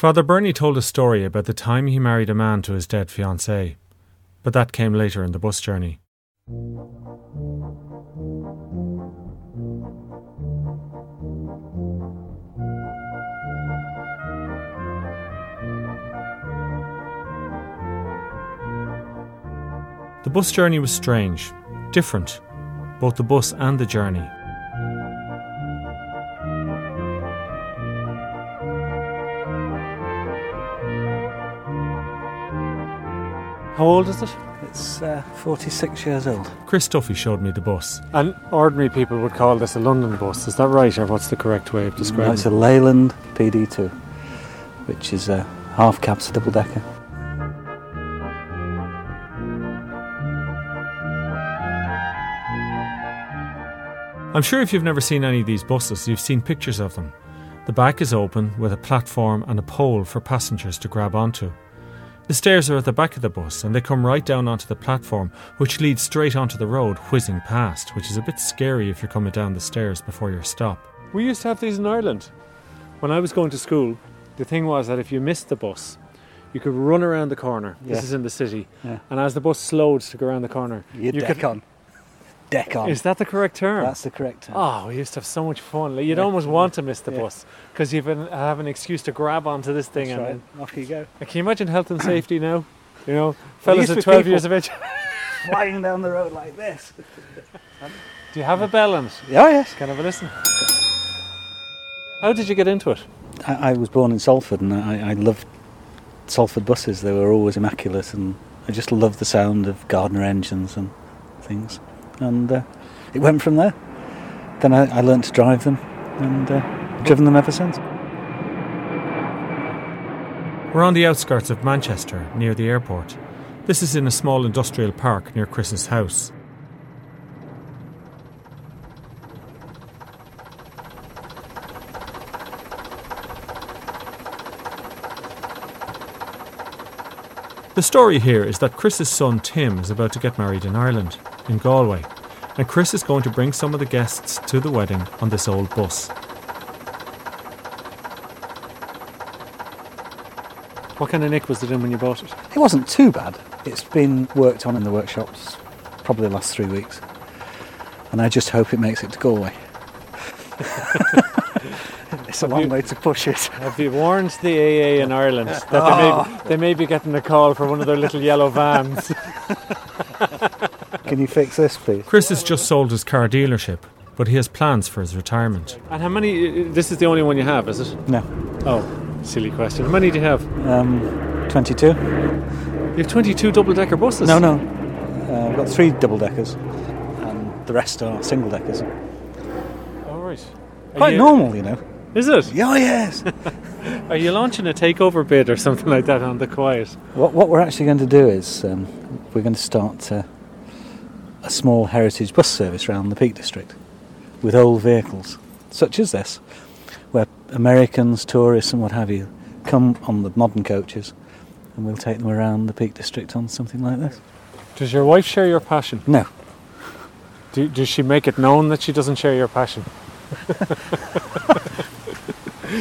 Father Bernie told a story about the time he married a man to his dead fiancée, but that came later in the bus journey. The bus journey was strange, different, both the bus and the journey. How old is it? It's uh, 46 years old. Chris Duffy showed me the bus. And ordinary people would call this a London bus, is that right, or what's the correct way of describing No, it's a Leyland PD2, which is a half cabs double decker. I'm sure if you've never seen any of these buses, you've seen pictures of them. The back is open with a platform and a pole for passengers to grab onto. The stairs are at the back of the bus and they come right down onto the platform, which leads straight onto the road whizzing past, which is a bit scary if you're coming down the stairs before your stop. We used to have these in Ireland. When I was going to school, the thing was that if you missed the bus, you could run around the corner. This Yeah. is in the city. Yeah. And as the bus slowed to go around the corner, You, you deck could. on. Deck on. Is that the correct term? That's the correct term. Oh, we used to have so much fun. Like, you'd Yeah. almost want to miss the Yeah. bus because you've have an excuse to grab onto this thing. That's and right. Off you go. and can you imagine health and safety now? You know, fellas at 12 years of age. Flying down the road like this. Do you have a bell in it? Oh, yes. Can I have a listen? How did you get into it? I, I was born in Salford and I, I loved Salford buses. They were always immaculate and I just loved the sound of Gardner engines and things. And uh, it went from there. Then I, I learned to drive them and uh, driven them ever since. We're on the outskirts of Manchester, near the airport. This is in a small industrial park near Chris's house. The story here is that Chris's son Tim is about to get married in Ireland, in Galway, and Chris is going to bring some of the guests to the wedding on this old bus. What kind of nick was it in when you bought it? It wasn't too bad. It's been worked on in the workshops probably the last three weeks. And I just hope it makes it to Galway. it's a long way to push it. Have you warned the AA in Ireland that they, may, oh. they may be getting a call for one of their little yellow vans? Can you fix this, please? Chris has just sold his car dealership, but he has plans for his retirement. And how many? This is the only one you have, is it? No. Oh, silly question. How many do you have? Um, 22? You have 22 double decker buses? No, no. Uh, I've got three double deckers, and the rest are single deckers. All right. Are Quite you- normal, you know. Is it? Oh, yes. Are you launching a takeover bid or something like that on the quiet? what, what we're actually going to do is um, we're going to start uh, a small heritage bus service around the Peak District with old vehicles, such as this, where Americans, tourists, and what have you come on the modern coaches, and we'll take them around the Peak District on something like this. Does your wife share your passion? No, Do, does she make it known that she doesn't share your passion?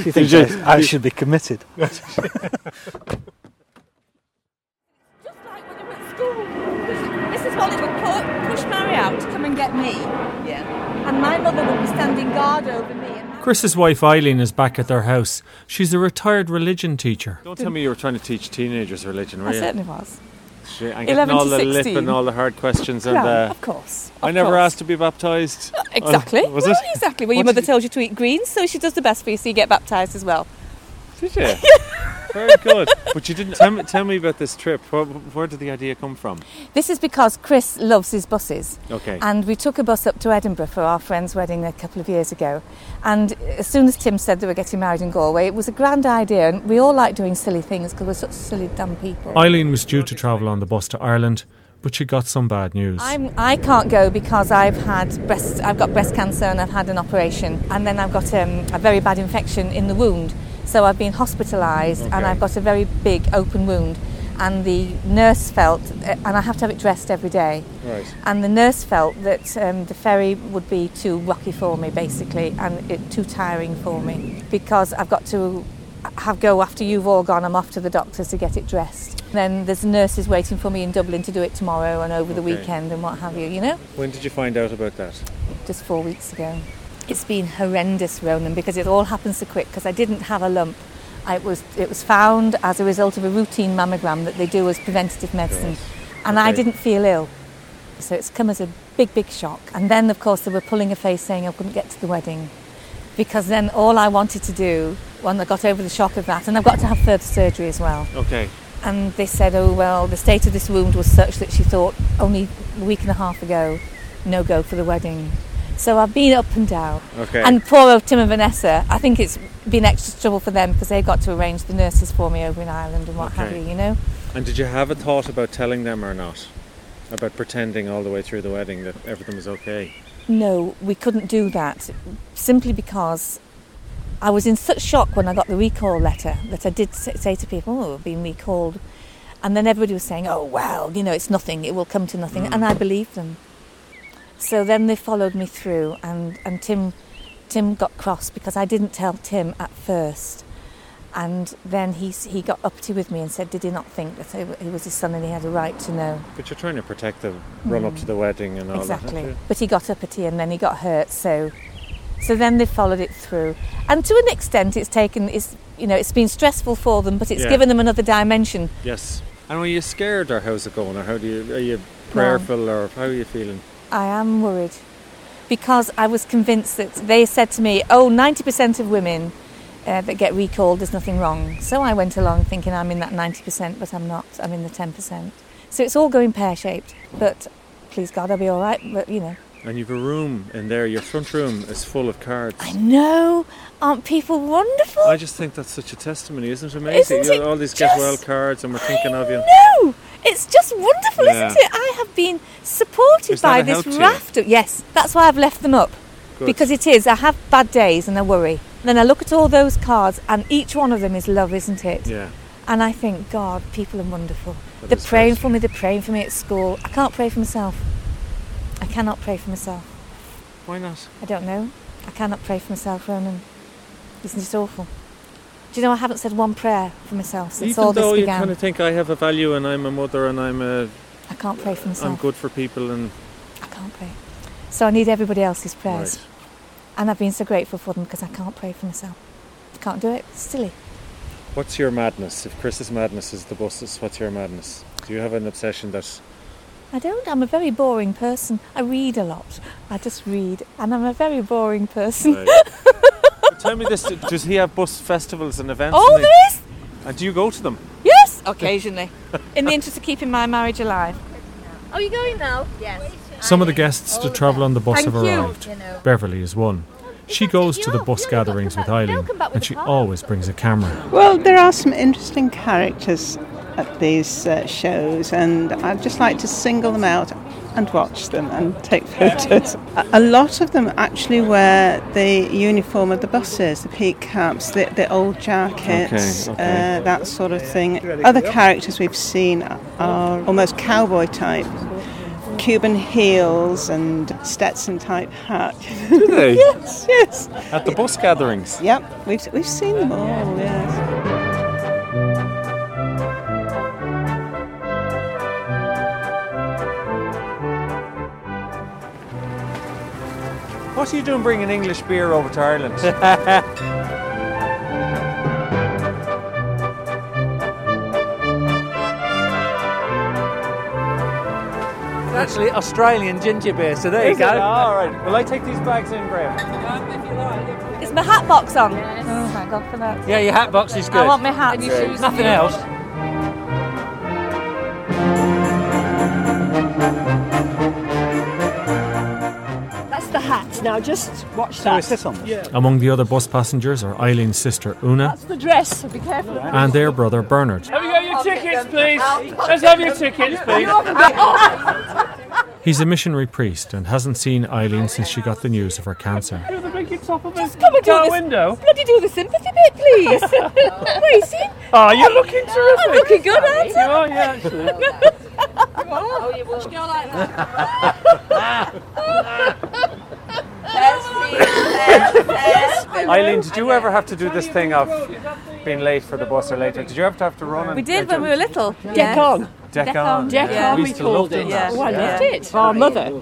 she thinks you- I, I should be committed. Just like when I'm at school. Mrs. Holly would pu- push Mary out to come and get me. Yeah. And my mother would be standing guard over me. Chris's wife Eileen is back at their house. She's a retired religion teacher. Don't tell me you were trying to teach teenagers religion, were I certainly was. And getting 11 all to the lip and all the hard questions. yeah, uh, of course. I never course. asked to be baptised. Exactly. Oh, was well, it? Exactly. Well, your mother did tells you to eat greens, so she does the best for you, so you get baptised as well. Did you? Very good. But you didn't tell me, tell me about this trip. Where, where did the idea come from? This is because Chris loves his buses. Okay. And we took a bus up to Edinburgh for our friend's wedding a couple of years ago. And as soon as Tim said they were getting married in Galway, it was a grand idea. And we all like doing silly things because we're such silly, dumb people. Eileen was due to travel on the bus to Ireland, but she got some bad news. I'm, I can't go because I've had breast, I've got breast cancer and I've had an operation, and then I've got um, a very bad infection in the wound. So I've been hospitalised, and I've got a very big open wound. And the nurse felt, uh, and I have to have it dressed every day. Right. And the nurse felt that um, the ferry would be too rocky for me, basically, and it, too tiring for me because I've got to have go after you've all gone. I'm off to the doctors to get it dressed. Then there's nurses waiting for me in Dublin to do it tomorrow and over the weekend and what have you. You know, When did you find out about that? just four weeks ago. It's been horrendous, Ronan, because it all happened so quick. Because I didn't have a lump. I was it was found as a result of a routine mammogram that they do as preventative medicine, and I didn't feel ill. So it's come as a big, big shock. And then, of course, they were pulling a face saying I couldn't get to the wedding. Because then all I wanted to do, when I got over the shock of that, and I've got to have further surgery as well. Okay. And they said, oh, well, the state of this wound was such that she thought only a week and a half ago, no go for the wedding. So I've been up and down. Okay. And poor old Tim and Vanessa, I think it's been extra trouble for them because they got to arrange the nurses for me over in Ireland and what have you, you know? And did you have a thought about telling them or not? About pretending all the way through the wedding that everything was okay? No, we couldn't do that simply because I was in such shock when I got the recall letter that I did say to people, oh, I've been recalled. And then everybody was saying, oh, well, you know, it's nothing, it will come to nothing. Mm. And I believed them. So then they followed me through, and, and Tim, Tim got cross because I didn't tell Tim at first. And then he, he got uppity with me and said, did he not think that he was his son and he had a right to know? But you're trying to protect the run up to the mm. wedding and all that. Exactly. aren't? But he got uppity and then he got hurt. So, so then they followed it through, and to an extent, it's taken. It's you know, it's been stressful for them, but it's Yeah. given them another dimension. Yes. And were you scared or how's it going? Or how do you are you prayerful or how are you feeling? I am worried because I was convinced that they said to me, "Oh, 90% of women." Uh, that get recalled, there's nothing wrong. So I went along thinking I'm in that 90%, but I'm not. I'm in the 10%. So it's all going pear shaped. But please God, I'll be all right. But you know, And you've a room in there, your front room is full of cards. I know. Aren't people wonderful? I just think that's such a testimony, isn't it amazing? Isn't it all these get well cards and we're thinking of you. No, it's just wonderful, Yeah. isn't it? I have been supported Is by this help to you? raft of yes. That's why I've left them up Good. because it is. I have bad days and I worry. Then I look at all those cards, and each one of them is love, isn't it? Yeah. And I think, God, people are wonderful. that they're praying for me. They're praying for me at school. I can't pray for myself. I cannot pray for myself. Why not? I don't know. I cannot pray for myself, Ronan. Isn't it awful? Do you know I haven't said one prayer for myself since Even all this began. though you kind of think I have a value and I'm a mother and I'm a I can't pray for myself. I'm good for people and I can't pray. So I need everybody else's prayers. right. And I've been so grateful for them because I can't pray for myself. I can't do it. It's silly. What's your madness? If Chris's madness is the buses, what's your madness? Do you have an obsession that I don't. I'm a very boring person. I read a lot. I just read. And I'm a very boring person. Right. Tell me this: Does he have bus festivals and events? Oh, and, there is? and do you go to them? Yes, occasionally. In the interest of keeping my marriage alive. Are you going now? Yes. Some of the guests to travel on the bus Thank have arrived. You. Beverly is one. She goes to the bus gatherings with Eileen, and she always brings a camera. Well, there are some interesting characters at these uh, shows, and I'd just like to single them out and watch them and take photos. A- lot of them actually wear the uniform of the buses, the peak caps, the, the old jackets, Okay, okay. Uh, that sort of thing. Other characters we've seen are almost cowboy type. Cuban heels and Stetson type hat. Do they? yes, yes. At the bus gatherings. Yep, we've, we've seen them all, yes. What are you doing bringing English beer over to Ireland? It's actually Australian ginger beer, so there you go. All right. Will I take these bags in, Graham? Is my hat box on? Oh, thank God for that. Yeah, your hat box is good. I want my hat. And your shoes. Nothing else. The. Now just watch that. sit on this? Among the other bus passengers are Eileen's sister Una That's the dress. So be careful. and their brother Bernard. Have you got your tickets, please? Let's have your tickets, please. He's a missionary priest and hasn't seen Eileen since she got the news of her cancer. Just Come and do this. window. Bloody do the sympathy bit, please. what is it? Oh, you're looking oh, terrific. I'm looking good, aren't You are, yeah, actually. Oh, you will go like that. Eileen, did you ever have to do this thing of being late for the bus or later. Did you ever have to run? And, We did when we were little. Deck on. Deck, Deck on. on. Deck Yeah. on, We we used to love called doing it. that. Oh, I Yeah. loved it. Our mother,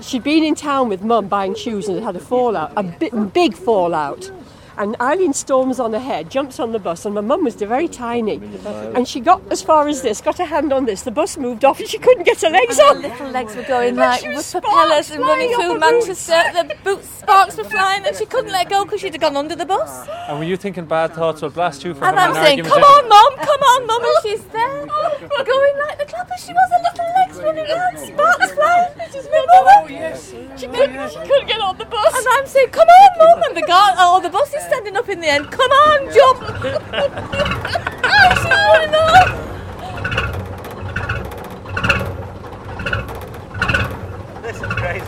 she'd been in town with mum buying shoes and had a fallout, a bi- big fallout. And Eileen storms on ahead, jumps on the bus, and my mum was very tiny. And she got as far as this, got her hand on this. The bus moved off, and she couldn't get her legs Her on. little legs were going And like with propellers and running flying through her Manchester. The boots sparks were flying, and she couldn't let go because she'd have gone under the bus. And were you thinking bad thoughts will blast you for And having I'm an saying, "Come on, mum, come on, mum," and she's there, going like the clapper. She was, her little legs running around, sparks flying. She's my mother. She couldn't, she couldn't get on the bus. And I'm saying, "Come on, mum," and the guard, oh, the bus is standing up in the end. Come on, jump! oh, she's running off. This is crazy.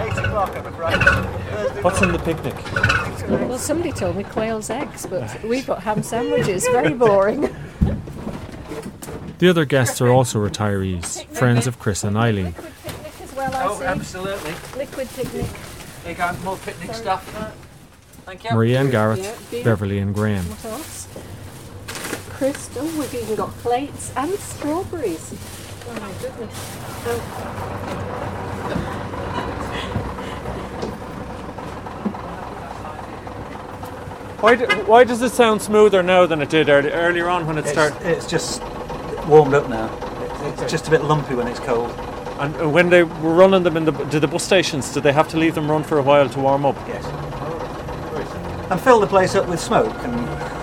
Eight o'clock, I'm afraid. What's in the picnic? Well, somebody told me quail's eggs, but we've got ham sandwiches. Very boring. The other guests are also retirees, friends of Chris and Eileen. Picnic as well, I Oh, see. absolutely. Liquid picnic. They got more picnic stuff. Thank you. Maria and Gareth, Yeah. Beverly and Graham. What else? Crystal. We've even got plates and strawberries. Oh my goodness. Why, do, why does it sound smoother now than it did early, earlier on when it It's, started? it's just warmed up now. It's, it's just a bit lumpy when it's cold. And uh, when they were running them in the did the bus stations, did they have to leave them run for a while to warm up? Yes. And fill the place up with smoke and.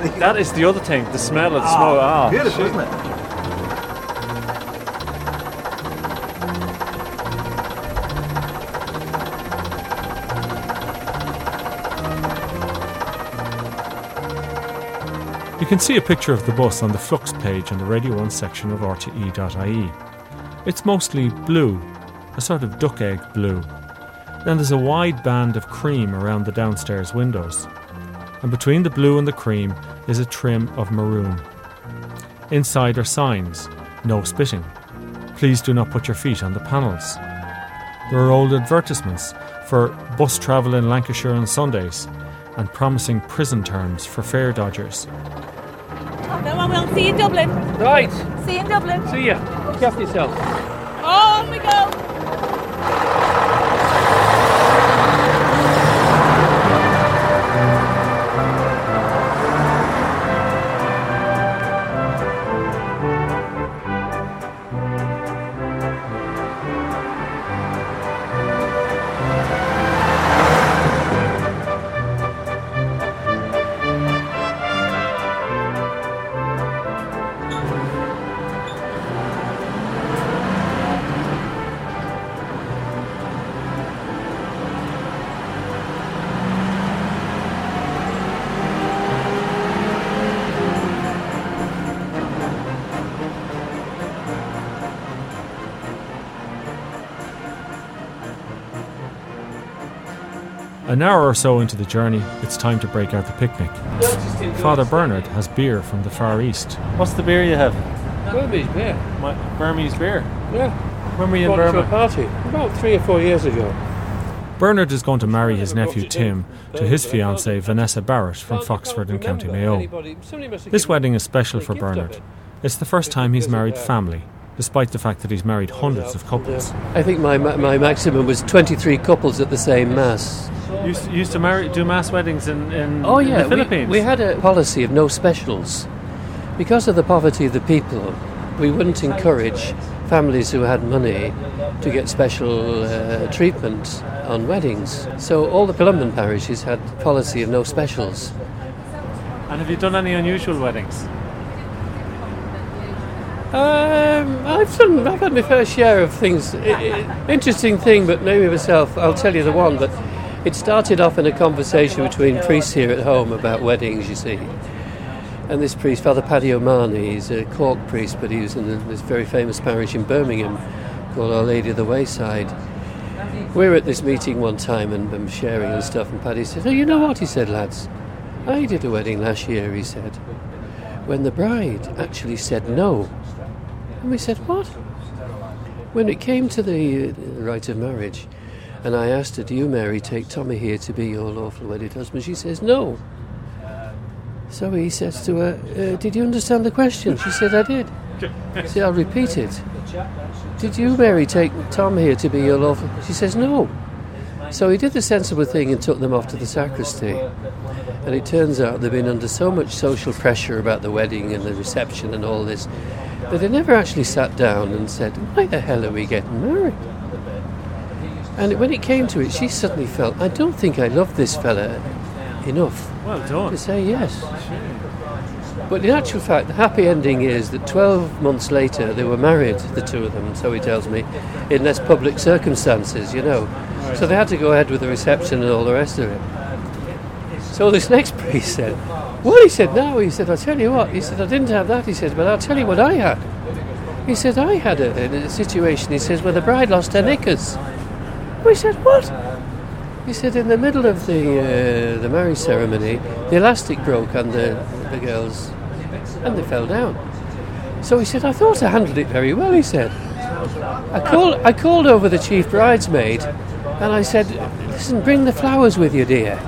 That is the other thing, the smell of the smoke. Ah, beautiful, shit. isn't it? You can see a picture of the bus on the Flux page on the Radio 1 section of rte.ie. It's mostly blue, a sort of duck egg blue. Then there's a wide band of cream around the downstairs windows. And between the blue and the cream is a trim of maroon. Inside are signs no spitting. Please do not put your feet on the panels. There are old advertisements for bus travel in Lancashire on Sundays and promising prison terms for fare dodgers. Oh, no, I will. See you in Dublin. Right. See you in Dublin. See ya. Look after yourself. On we go. An hour or so into the journey, it's time to break out the picnic. Father Bernard has beer from the Far East. What's the beer you have? Burmese beer. My, Burmese beer. Yeah. When were you in Brought it to a Burma? party about three or four years ago. Bernard is going to marry his nephew Tim to his fiancée Vanessa Barrett from Well, you can't Foxford in County Mayo. anybody- somebody must have This wedding is special for Bernard. It's the first time he's married family, despite the fact that he's married hundreds of couples. I think my, my maximum was 23 couples at the same mass. You used to, marry, do mass weddings in, in, Oh in the Philippines. We, we had a policy of no specials. Because of the poverty of the people, we wouldn't encourage families who had money to get special uh, treatment on weddings. So all the Columban parishes had policy of no specials. And have you done any unusual weddings? Um, I've done. I've had my fair share of things. Interesting thing, but maybe myself. I'll tell you the one. But it started off in a conversation between priests here at home about weddings. You see, and this priest, Father Paddy O'Mahony, he's a Cork priest, but he was in this very famous parish in Birmingham called Our Lady of the Wayside. We were at this meeting one time and um, sharing and stuff, and Paddy said, "Oh, you know what?" He said, "Lads, I did a wedding last year." He said, when the bride actually said no. And we said, What? When it came to the, rite of marriage, and I asked her, Do you, Mary, take Tommy here to be your lawful wedded husband? She says, No. So he says to her, uh, Did you understand the question? She said, I did. Said, I'll repeat it. Did you, Mary, take Tom here to be your lawful? She says, No. So he did the sensible thing and took them off to the sacristy. And it turns out they've been under so much social pressure about the wedding and the reception and all this that they never actually sat down and said, Why the hell are we getting married? And when it came to it, she suddenly felt, I don't think I love this fella enough Well to say yes. But in actual fact, the happy ending is that 12 months later they were married, the two of them, so he tells me, in less public circumstances, you know. So they had to go ahead with the reception and all the rest of it. So this next priest said, Well, he said, no, he said, I'll tell you what. He said, I didn't have that. He said, but I'll tell you what I had. He said, I had a, a situation, he says, where the bride lost her knickers. We said, What? He said, in the middle of the uh, the marriage ceremony, the elastic broke on the, the girls and they fell down. So he said, I thought I handled it very well, he said. I called, I called over the chief bridesmaid and I said, Listen, bring the flowers with you, dear.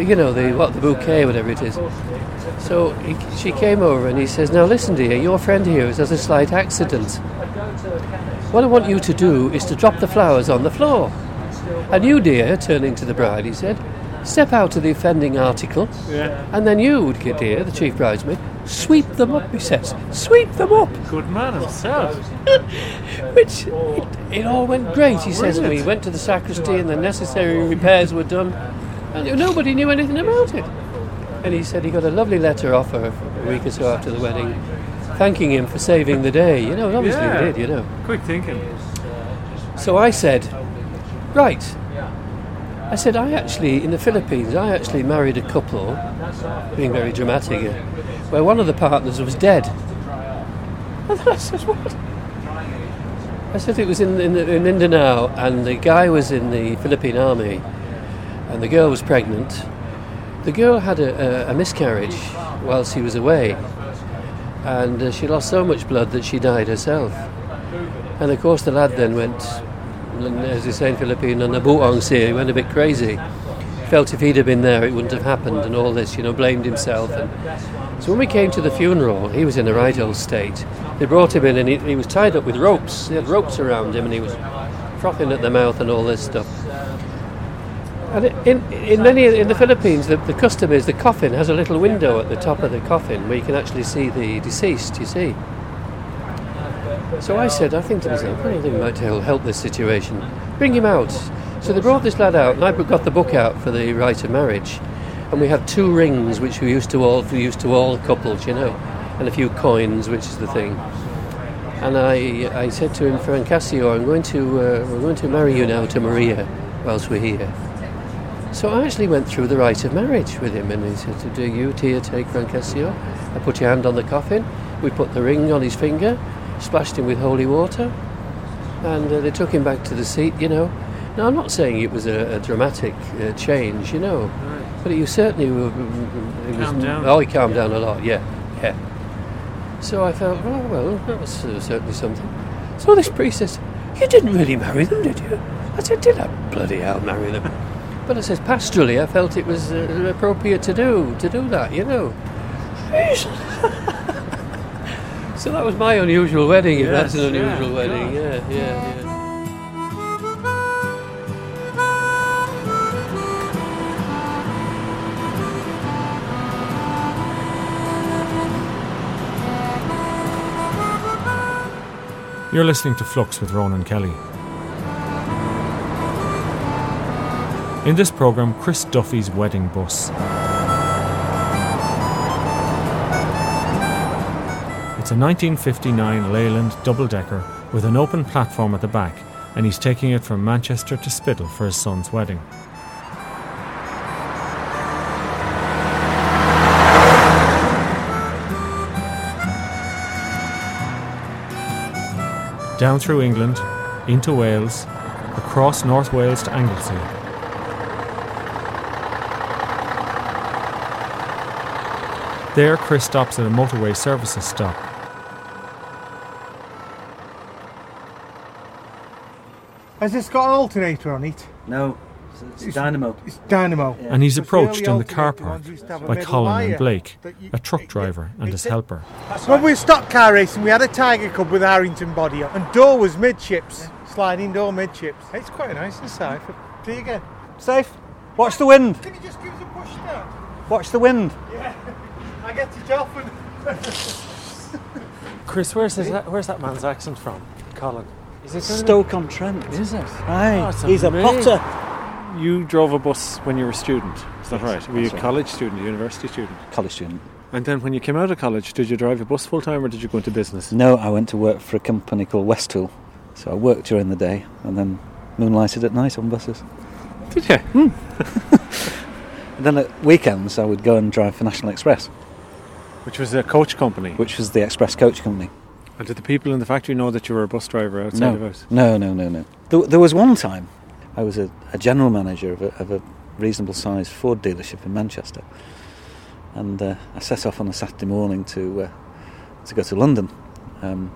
You know, the what, the bouquet, whatever it is. So he, she came over and he says, Now listen, dear, your friend here has had a slight accident. What I want you to do is to drop the flowers on the floor. And you, dear, turning to the bride, he said, step out of the offending article, and then you, dear, the chief bridesmaid, sweep them up, he says. Sweep them up! Good man himself. Which, it, it all went great, he says. We went to the sacristy and the necessary repairs were done, and nobody knew anything about it. And he said he got a lovely letter off her a week or so after the wedding, thanking him for saving the day. You know, obviously Yeah. he did, you know. Quick thinking. So I said, right. I said, I actually, in the Philippines, I actually married a couple, being very dramatic here, where one of the partners was dead. And then I said, what? I said it was in, in, in Mindanao, and the guy was in the Philippine army, and the girl was pregnant. The girl had a, a, a miscarriage whilst he was away, and uh, she lost so much blood that she died herself. And of course, the lad then went, as they say in a buong siya, he went a bit crazy. Felt if he'd have been there, it wouldn't have happened, and all this, you know, blamed himself. And so when we came to the funeral, he was in a right old state. They brought him in, and he, he was tied up with ropes. They had ropes around him, and he was frothing at the mouth and all this stuff. And in, in many in the Philippines, the, the custom is the coffin has a little window at the top of the coffin where you can actually see the deceased. You see. So I said, I think to myself, I don't think might help this situation. Bring him out. So they brought this lad out, and I got the book out for the rite of marriage, and we have two rings which we used to all we used to all couples, you know, and a few coins, which is the thing. And I, I said to him, Francasio, I'm going to uh, we're going to marry you now to Maria whilst we're here. So I actually went through the rite of marriage with him, and he said, "Do you, Tia, take Francasio?" I put your hand on the coffin. We put the ring on his finger, splashed him with holy water, and uh, they took him back to the seat. You know. Now I'm not saying it was a, a dramatic uh, change, you know, but he certainly w- w- w- was, Calmed down. Oh, he calmed down a lot. Yeah, yeah. So I felt, oh well, that was uh, certainly something. So this priest says, "You didn't really marry them, did you?" I said, "Did I bloody hell marry them?" But I says, pastorally, I felt it was uh, appropriate to do to do that, you know. so that was my unusual wedding. If that's an yeah, unusual wedding, God. yeah, yeah, yeah. You're listening to Flux with Ronan Kelly. In this programme, Chris Duffy's wedding bus. It's a 1959 Leyland double decker with an open platform at the back, and he's taking it from Manchester to Spiddal for his son's wedding. Down through England, into Wales, across North Wales to Anglesey. There, Chris stops at a motorway services stop. Has this got an alternator on it? No, It's Dynamo. It's Dynamo. And he's approached the in the car park ones used to have a by Colin and Blake, you- a truck driver and his helper. When we stopped car racing, we had a Tiger Cub with Harrington body on, and door was midships, sliding door midships. It's quite nice inside. Do you again? Safe. Watch the wind. Can you just give us a push start? Watch the wind. Yeah, I get it often. Chris, where's, his, where's that man's accent from? Colin. Is it Stoke on Trent. Is it? Aye, Oh, it's he's a potter. You drove a bus when you were a student, is that Yes, right? Were you a right. college student, a university student? College student. And then when you came out of college, did you drive a bus full time or did you go into business? No, I went to work for a company called Westtool. So I worked during the day and then moonlighted at night on buses. Did you? Hmm. And then at weekends, I would go and drive for National Express, Which was a coach company. which was the express coach company. And did the people in the factory know that you were a bus driver outside no, of us? no, no, no, no. There, there was one time I was a, a general manager of a, of a reasonable sized Ford dealership in Manchester, and uh, I set off on a Saturday morning to uh, to go to London. Um,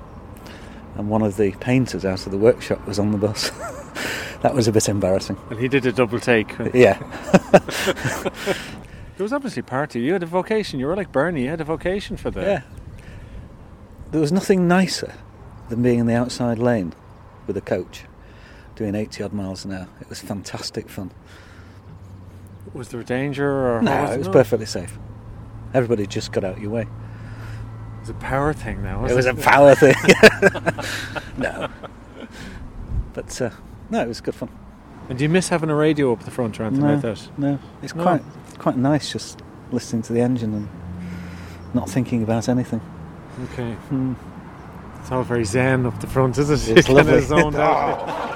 and one of the painters out of the workshop was on the bus. that was a bit embarrassing. And he did a double take. Yeah. There was obviously part of you. You had a vocation. You were like Bernie. You had a vocation for that. Yeah. There was nothing nicer than being in the outside lane with a coach doing 80 odd miles an hour. It was fantastic fun. Was there a danger or No, how it was no? perfectly safe. Everybody just got out your way. It was a power thing now. It was a power thing. no. But uh, no, it was good fun. And do you miss having a radio up the front or anything no, like that? no, it's No. quite quite nice just listening to the engine and not thinking about anything. Okay. Hmm. It's all very zen up the front, isn't it? It's You kinda lovely. zoned out.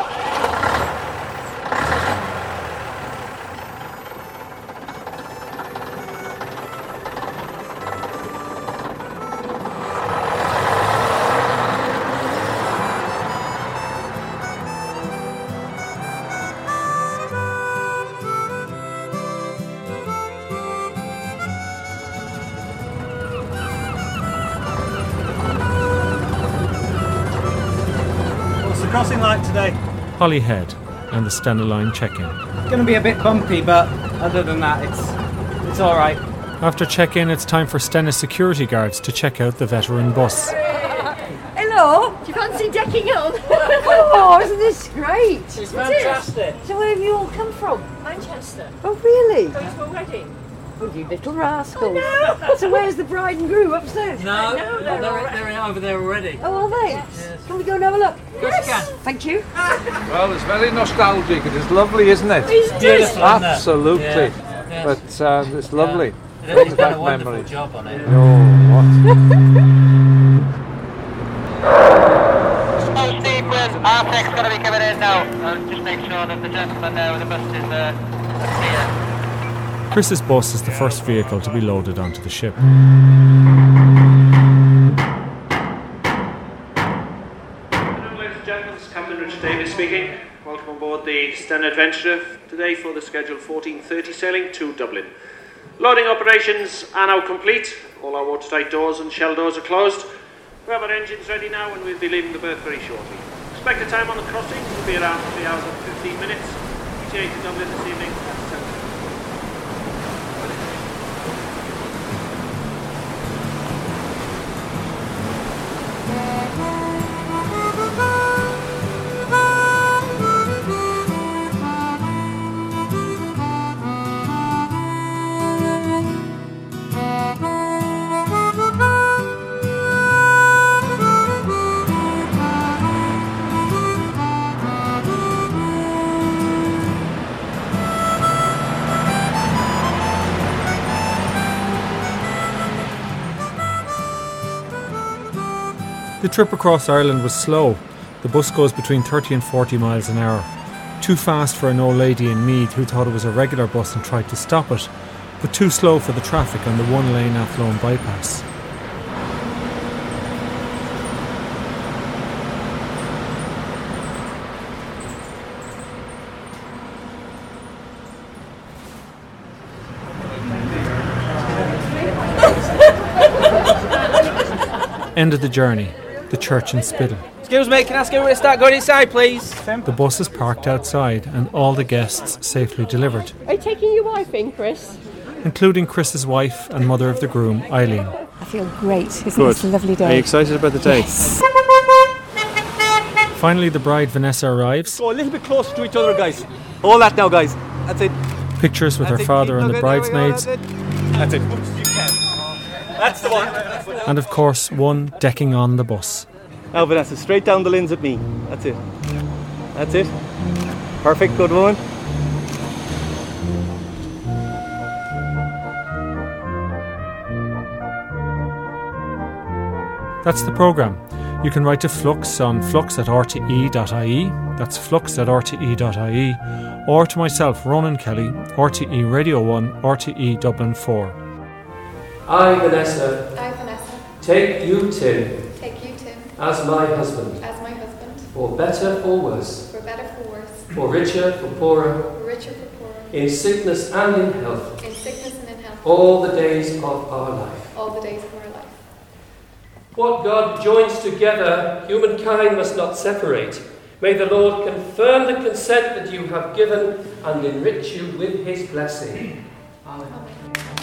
today? Holyhead and the Stena Line check-in. It's going to be a bit bumpy, but other than that, it's it's all right. After check-in, it's time for Stena security guards to check out the veteran bus. Hello. Do you fancy decking on? oh, isn't this great? It's fantastic. So where have you all come from? Manchester. Oh, really? Going to a wedding. Oh, you little rascals. So where's the bride and groom upstairs? No, no, they're, they're, they're, over there already. Oh, are they? Can we go and have a look? course you yes. Thank you. Well, it's very nostalgic. It is lovely, isn't it? It's Beautiful, isn't? Absolutely. Yeah, yeah. But uh, it's lovely. They've Brings done a wonderful memories. job on it. Oh, what? Oh, Steve, with going to be coming in now. Uh, just make sure that the gentleman there with the bus is uh, here. Chris's bus is the first vehicle to be loaded onto the ship. Ladies and gentlemen, Captain Richard Davis speaking. Welcome on board the Stena Adventurer today for the scheduled 14.30 sailing to Dublin. Loading operations are now complete. All our watertight doors and shell doors are closed. We have our engines ready now and we'll be leaving the berth very shortly. Expected time on the crossing will be around 3 hours and 15 minutes. ETA to Dublin this evening The trip across Ireland was slow. The bus goes between 30 and 40 miles an hour. Too fast for an old lady in Meath who thought it was a regular bus and tried to stop it, but too slow for the traffic on the one lane Athlone bypass. End of the journey, the church in Spiddal. Excuse me, can I ask you to start going inside, please? The bus is parked outside and all the guests safely delivered, Are you taking your wife in, Chris? including Chris's wife and mother of the groom, Eileen. I feel great. Isn't this a lovely day? Are you excited about the day? Yes. Finally, the bride Vanessa arrives. Go a little bit closer to each other, guys. All that now, guys. That's it. Pictures with her it. father Keep and the looking. There we go. bridesmaids, That's it. That's it. That's the one. and of course, one decking on the bus. Now, Vanessa, straight down the lens at me. That's it. That's it. Perfect. Good woman. That's the programme. You can write to Flux on flux at rte.ie, that's flux at rte.ie, or to myself, Ronan Kelly, RTE Radio 1, RTE Dublin 4. I, Vanessa, I, Vanessa, take you, Tim, take you, Tim, as my husband, as my husband, for better or worse, for better, for worse, for richer, for poorer, for richer, for poorer, in sickness and in health, in sickness and in health, all the days of our life. all the days of our life. What God joins together, humankind must not separate. May the Lord confirm the consent that you have given and enrich you with his blessing. Amen.